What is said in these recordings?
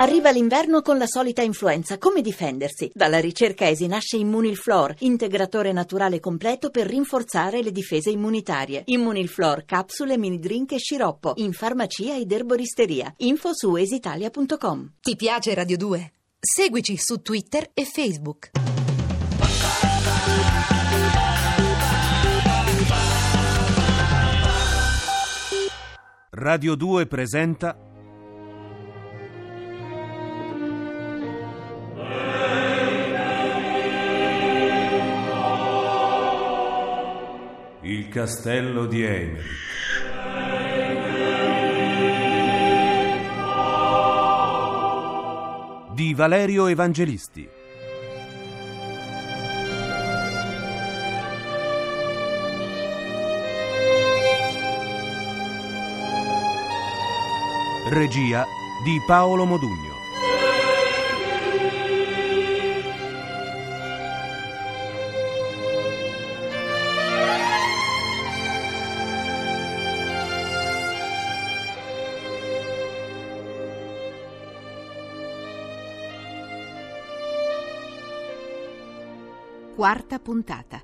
Arriva l'inverno con la solita influenza. Come difendersi? Dalla ricerca ESI nasce Immunilflor, integratore naturale completo per rinforzare le difese immunitarie. Immunilflor, capsule, mini drink e sciroppo. In farmacia ed erboristeria. Info su esitalia.com. Ti piace Radio 2? Seguici su Twitter e Facebook. Radio 2 presenta Il castello di Emerick. Di Valerio Evangelisti. Regia di Paolo Modugno. Quarta puntata.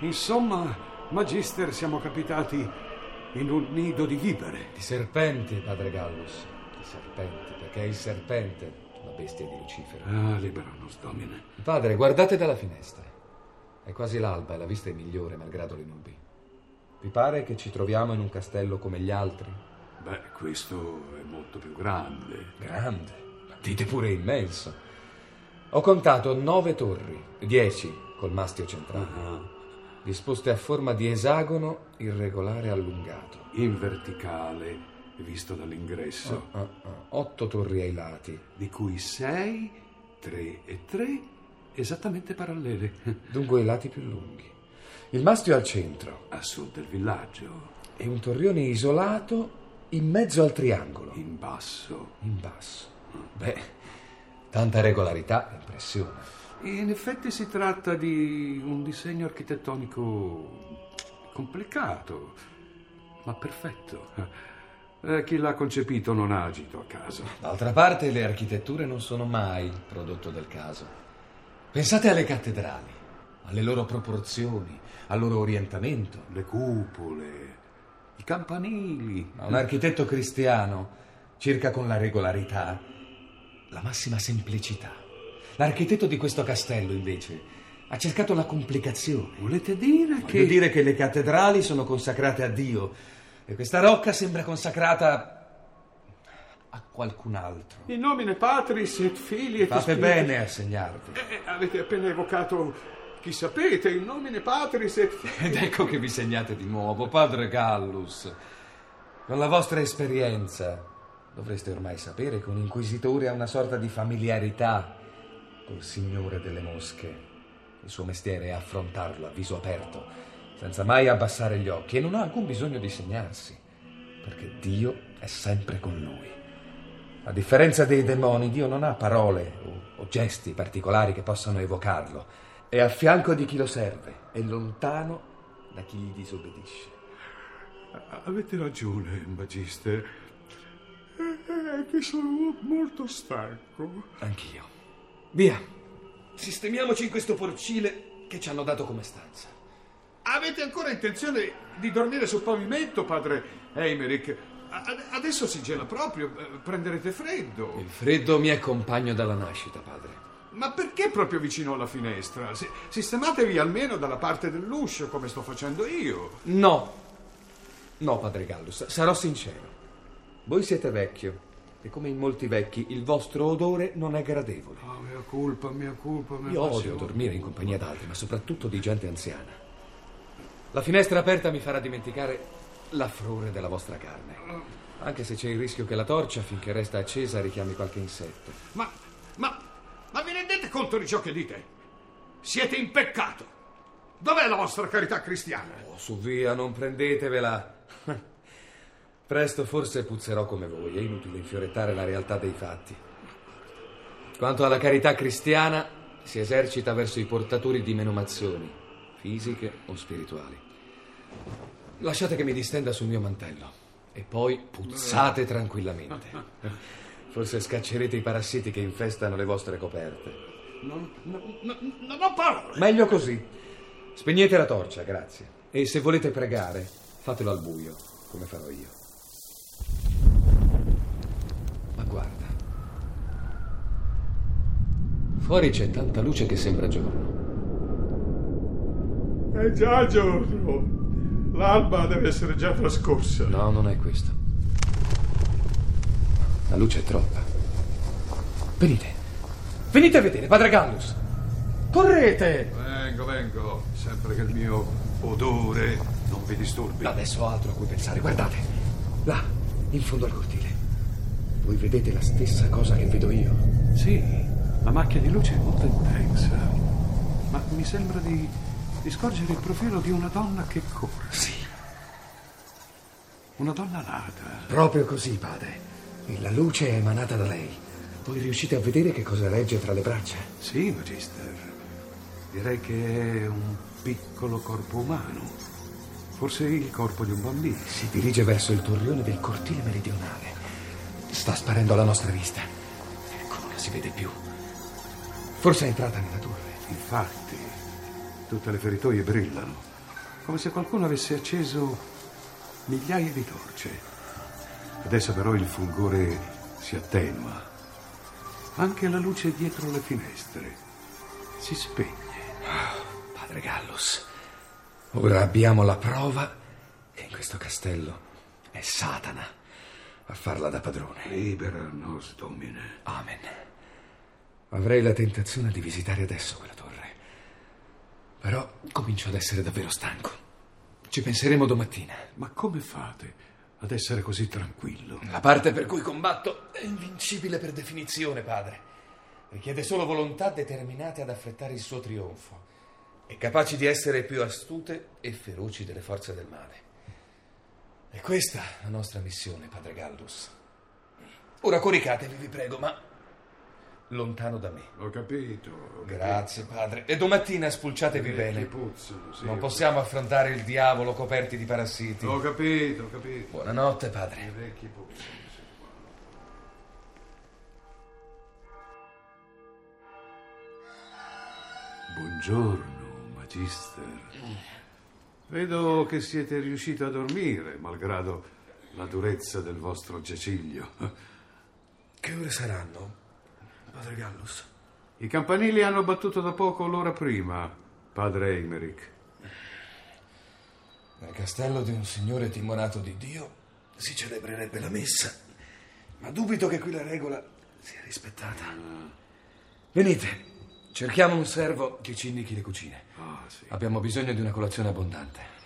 Insomma, Magister, siamo capitati in un nido di vipere. Di serpenti, padre Gallus. Di serpenti, perché è il serpente la bestia di Lucifero. Ah, libero nos domine. Padre, guardate dalla finestra. È quasi l'alba e la vista è migliore, malgrado le nubi. Vi pare che ci troviamo in un castello come gli altri? Beh, questo è molto più grande. Grande, dite pure immenso. Ho contato nove torri, dieci col mastio centrale, Ah, disposte a forma di esagono irregolare allungato. in verticale, visto dall'ingresso, Ah, ah, Otto torri ai lati, di cui sei, tre e tre, esattamente parallele, dunque i lati più lunghi. Il mastio al centro a sud del villaggio, e un torrione isolato in mezzo al triangolo, in basso. in basso. Beh, tanta regolarità impressiona. In effetti si tratta di un disegno architettonico complicato, ma perfetto. Eh, chi l'ha concepito non ha agito a caso. D'altra parte le architetture non sono mai il prodotto del caso. Pensate alle cattedrali, alle loro proporzioni, al loro orientamento. Le cupole, i campanili. Ma un architetto cristiano cerca con la regolarità la massima semplicità. L'architetto di questo castello, invece, ha cercato la complicazione. Volete dire Voglio che... dire che le cattedrali sono consacrate a Dio e questa rocca sembra consacrata a qualcun altro. In nomine Patris et Filii et Fate bene a segnarvi. Eh, avete appena evocato chi sapete, in nomine Patris et Ed ecco che vi segnate di nuovo, padre Gallus. Con la vostra esperienza dovreste ormai sapere che un inquisitore ha una sorta di familiarità col signore delle mosche. Il suo mestiere è affrontarlo a viso aperto, senza mai abbassare gli occhi e non ha alcun bisogno di segnarsi, perché Dio è sempre con lui. A differenza dei demoni, Dio non ha parole o, o gesti particolari che possano evocarlo. È a fianco di chi lo serve, è lontano da chi gli disobbedisce. Avete ragione, Magister. È che sono molto stanco. Anch'io. Via, sistemiamoci in questo porcile che ci hanno dato come stanza. Avete ancora intenzione di dormire sul pavimento, padre Eimerick? Adesso si gela proprio, eh, prenderete freddo. Il freddo mi è compagno dalla nascita, padre. Ma perché proprio vicino alla finestra? Si- Sistematevi almeno dalla parte dell'uscio, come sto facendo io. No, no, padre Gallus, sarò sincero. Voi siete vecchio e come in molti vecchi il vostro odore non è gradevole. Ah, mia colpa, mia colpa, mia Io odio dormire in compagnia d'altri, ma soprattutto di gente anziana. La finestra aperta mi farà dimenticare l'affrore della vostra carne. Anche se c'è il rischio che la torcia, finché resta accesa, richiami qualche insetto. Ma, ma, conto di ciò che dite? Siete in peccato. Dov'è la vostra carità cristiana? Oh, su via, non prendetevela. Presto forse puzzerò come voi, è inutile infiorettare la realtà dei fatti. Quanto alla carità cristiana, si esercita verso i portatori di menomazioni, fisiche o spirituali. Lasciate che mi distenda sul mio mantello e poi puzzate tranquillamente. Forse scaccerete i parassiti che infestano le vostre coperte. Non, non, non, non ho parole. Meglio così. Spegnete la torcia, grazie. E se volete pregare, fatelo al buio, come farò io. Ma guarda. Fuori c'è tanta luce che sembra giorno. È già giorno. L'alba deve essere già trascorsa. No, non è questo. La luce è troppa. Venite. Venite a vedere, padre Gallus. Correte! Vengo, vengo. Sempre che il mio odore non vi disturbi. Adesso ho altro a cui pensare. Guardate. Là, in fondo al cortile. Voi vedete la stessa cosa che vedo io? Sì, la macchia di luce è molto intensa. Ma mi sembra di, di scorgere il profilo di una donna che corre. Sì. Una donna alata. Proprio così, padre. E la luce è emanata da lei. Voi riuscite a vedere che cosa regge tra le braccia? Sì, Magister. Direi che è un piccolo corpo umano. Forse il corpo di un bambino. Si dirige verso il torrione del cortile meridionale. Sta sparendo alla nostra vista. Ecco, non la si vede più. Forse è entrata nella torre. Infatti, tutte le feritoie brillano, come se qualcuno avesse acceso migliaia di torce. Adesso però il fulgore si attenua. Anche la luce dietro le finestre si spegne. Padre Gallus, ora abbiamo la prova che in questo castello è Satana a farla da padrone. Libera nos domine. Amen. Avrei la tentazione di visitare adesso quella torre. Però comincio ad essere davvero stanco. Ci penseremo domattina. Ma come fate ad essere così tranquillo? La parte per cui combatto è invincibile per definizione, padre. Richiede solo volontà determinate ad affrettare il suo trionfo e capaci di essere più astute e feroci delle forze del male. E questa la nostra missione, padre Gallus. Ora coricatevi, vi prego, ma lontano da me. Ho capito. ho capito. Grazie, padre. E domattina spulciatevi I bene. puzzano, sì, Non possiamo affrontare il diavolo coperti di parassiti. Ho capito, ho capito. Buonanotte, I padre. vecchi puzzano. Buongiorno, Magister. Vedo che siete riuscito a dormire, malgrado la durezza del vostro giaciglio. Che ore saranno, padre Gallus? I campanili hanno battuto da poco l'ora prima, padre Eimerick. Nel castello di un signore timorato di Dio si celebrerebbe la messa, ma dubito che qui la regola sia rispettata. Venite, cerchiamo un servo che ci indichi le cucine. Ah, sì. Abbiamo bisogno di una colazione abbondante.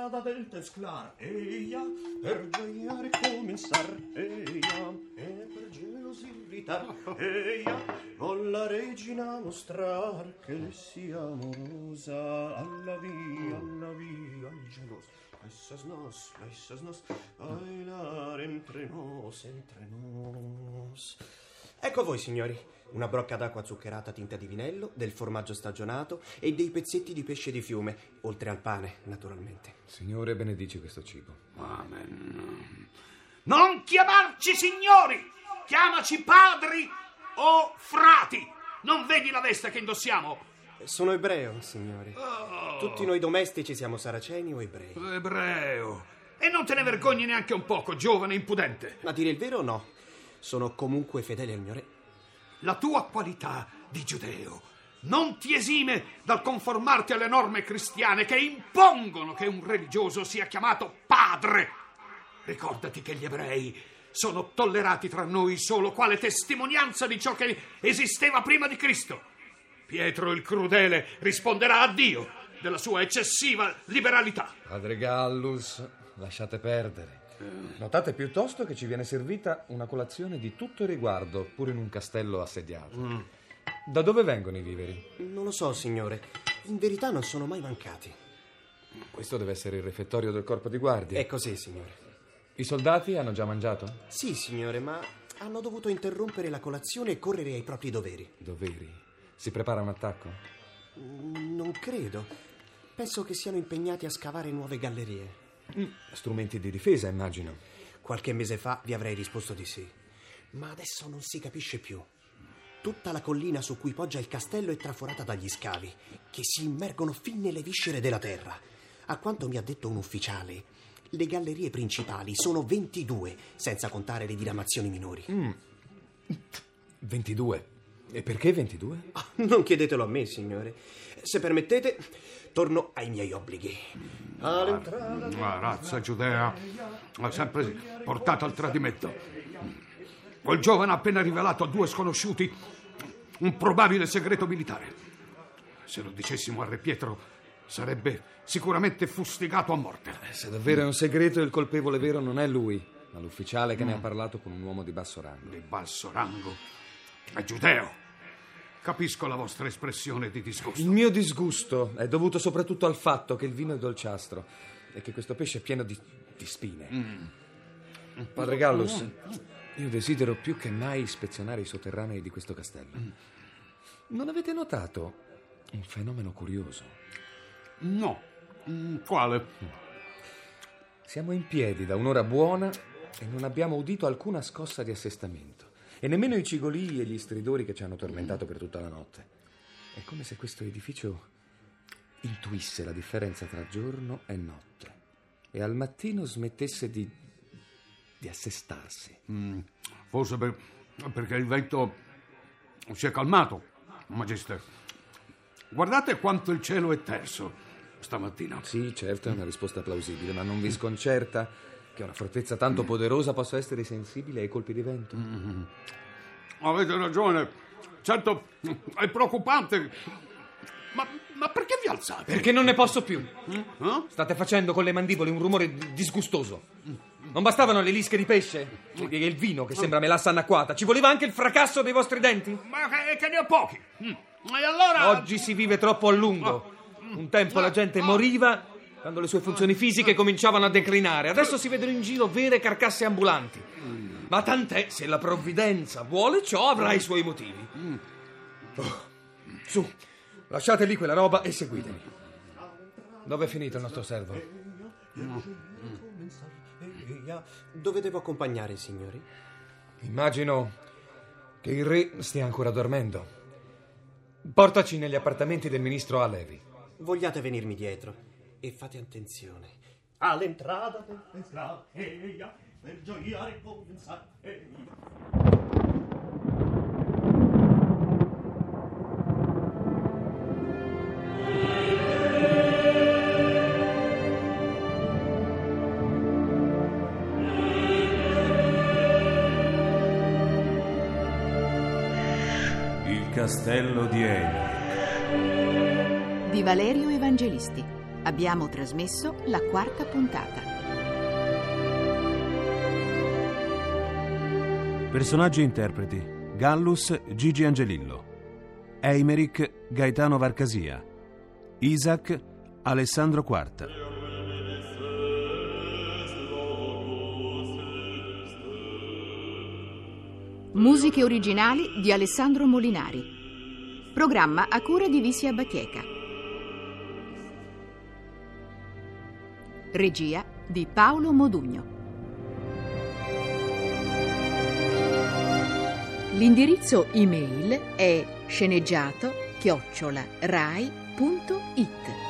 All'entrata del Tesclar, eia, per gioiare e cominciar, eia, e per gelosi irritar, eia, con la regina mostrar che sia amorosa, alla via, alla via, al gelos, essas nos, essas nos, bailar entre nos, entre nos. Ecco a voi, signori. Una brocca d'acqua zuccherata tinta di vinello, del formaggio stagionato e dei pezzetti di pesce di fiume, oltre al pane, naturalmente. Signore, benedici questo cibo. Amen. Non chiamarci signori! Chiamaci padri o frati! Non vedi la veste che indossiamo? Sono ebreo, signori. Tutti noi domestici siamo saraceni o ebrei. Ebreo. E non te ne vergogni neanche un poco, giovane impudente. Ma dire il vero, no. Sono comunque fedele al mio re. La tua qualità di giudeo non ti esime dal conformarti alle norme cristiane che impongono che un religioso sia chiamato padre. Ricordati che gli ebrei sono tollerati tra noi solo quale testimonianza di ciò che esisteva prima di Cristo. Pietro il crudele risponderà a Dio della sua eccessiva liberalità. Padre Gallus, lasciate perdere. Notate piuttosto che ci viene servita una colazione di tutto riguardo, pure in un castello assediato. Da dove vengono i viveri? Non lo so, signore. In verità non sono mai mancati. Questo deve essere il refettorio del corpo di guardia. È così, signore. I soldati hanno già mangiato? Sì, signore, ma hanno dovuto interrompere la colazione e correre ai propri doveri. Doveri. Si prepara un attacco? Mm, Non credo. Penso che siano impegnati a scavare nuove gallerie. Strumenti di difesa, immagino. Qualche mese fa vi avrei risposto di sì. Ma adesso non si capisce più. Tutta la collina su cui poggia il castello è traforata dagli scavi, che si immergono fin nelle viscere della terra. A quanto mi ha detto un ufficiale, le gallerie principali sono 22, senza contare le diramazioni minori. 22. E perché 22? Ah, Non chiedetelo a me, signore. Se permettete, torno ai miei obblighi. All'entrata La razza giudea ha sempre portato al tradimento. Quel giovane ha appena rivelato a due sconosciuti un probabile segreto militare. Se lo dicessimo a Re Pietro, sarebbe sicuramente fustigato a morte. Se davvero è un segreto, il colpevole vero non è lui, ma l'ufficiale che ne ha parlato con un uomo di basso rango. Di basso rango. È giudeo. Capisco la vostra espressione di disgusto. Il mio disgusto è dovuto soprattutto al fatto che il vino è dolciastro e che questo pesce è pieno di, di spine. Padre Gallus, io desidero più che mai ispezionare i sotterranei di questo castello. Non avete notato un fenomeno curioso? No. Mm, Quale? Siamo in piedi da un'ora buona e non abbiamo udito alcuna scossa di assestamento. E nemmeno i cigolii e gli stridori che ci hanno tormentato per tutta la notte. È come se questo edificio intuisse la differenza tra giorno e notte. E al mattino smettesse di. di assestarsi. Mm, Forse per- perché il vento si è calmato, Magister. Guardate quanto il cielo è terso stamattina. Sì, certo, è una risposta plausibile, ma non vi sconcerta che una fortezza tanto poderosa possa essere sensibile ai colpi di vento? Avete ragione. Certo, è preoccupante. Ma, ma perché vi alzate? Perché non ne posso più. Eh? State facendo con le mandibole un rumore disgustoso. Non bastavano le lische di pesce e il vino che sembra melassa annacquata. Ci voleva anche il fracasso dei vostri denti? Ma che, che ne ho pochi. Mm. E allora... Oggi si vive troppo a lungo. Un tempo la gente moriva quando le sue funzioni fisiche cominciavano a declinare. Adesso si vedono in giro vere carcasse ambulanti. Ma tant'è, se la provvidenza vuole ciò, avrà i suoi motivi. Oh, su, lasciate lì quella roba e seguitemi. Dove è finito il nostro servo? Dove devo accompagnare i signori? Immagino che il re stia ancora dormendo. Portaci negli appartamenti del ministro Alevi. Vogliate venirmi dietro e fate attenzione. all'entrata del Tesla, eia, per gioiare cominciare, eia. Il castello di Amy. Di Valerio Evangelisti. Abbiamo trasmesso la quarta puntata. Personaggi interpreti: Gallus Gigi Angelillo, Eimerick Gaetano Varcasia, Isaac Alessandro Quarta. Musiche originali di Alessandro Molinari. Programma a cura di Visia Bacheca. Regia di Paolo Modugno. L'indirizzo email è sceneggiato chiocciola rai.it.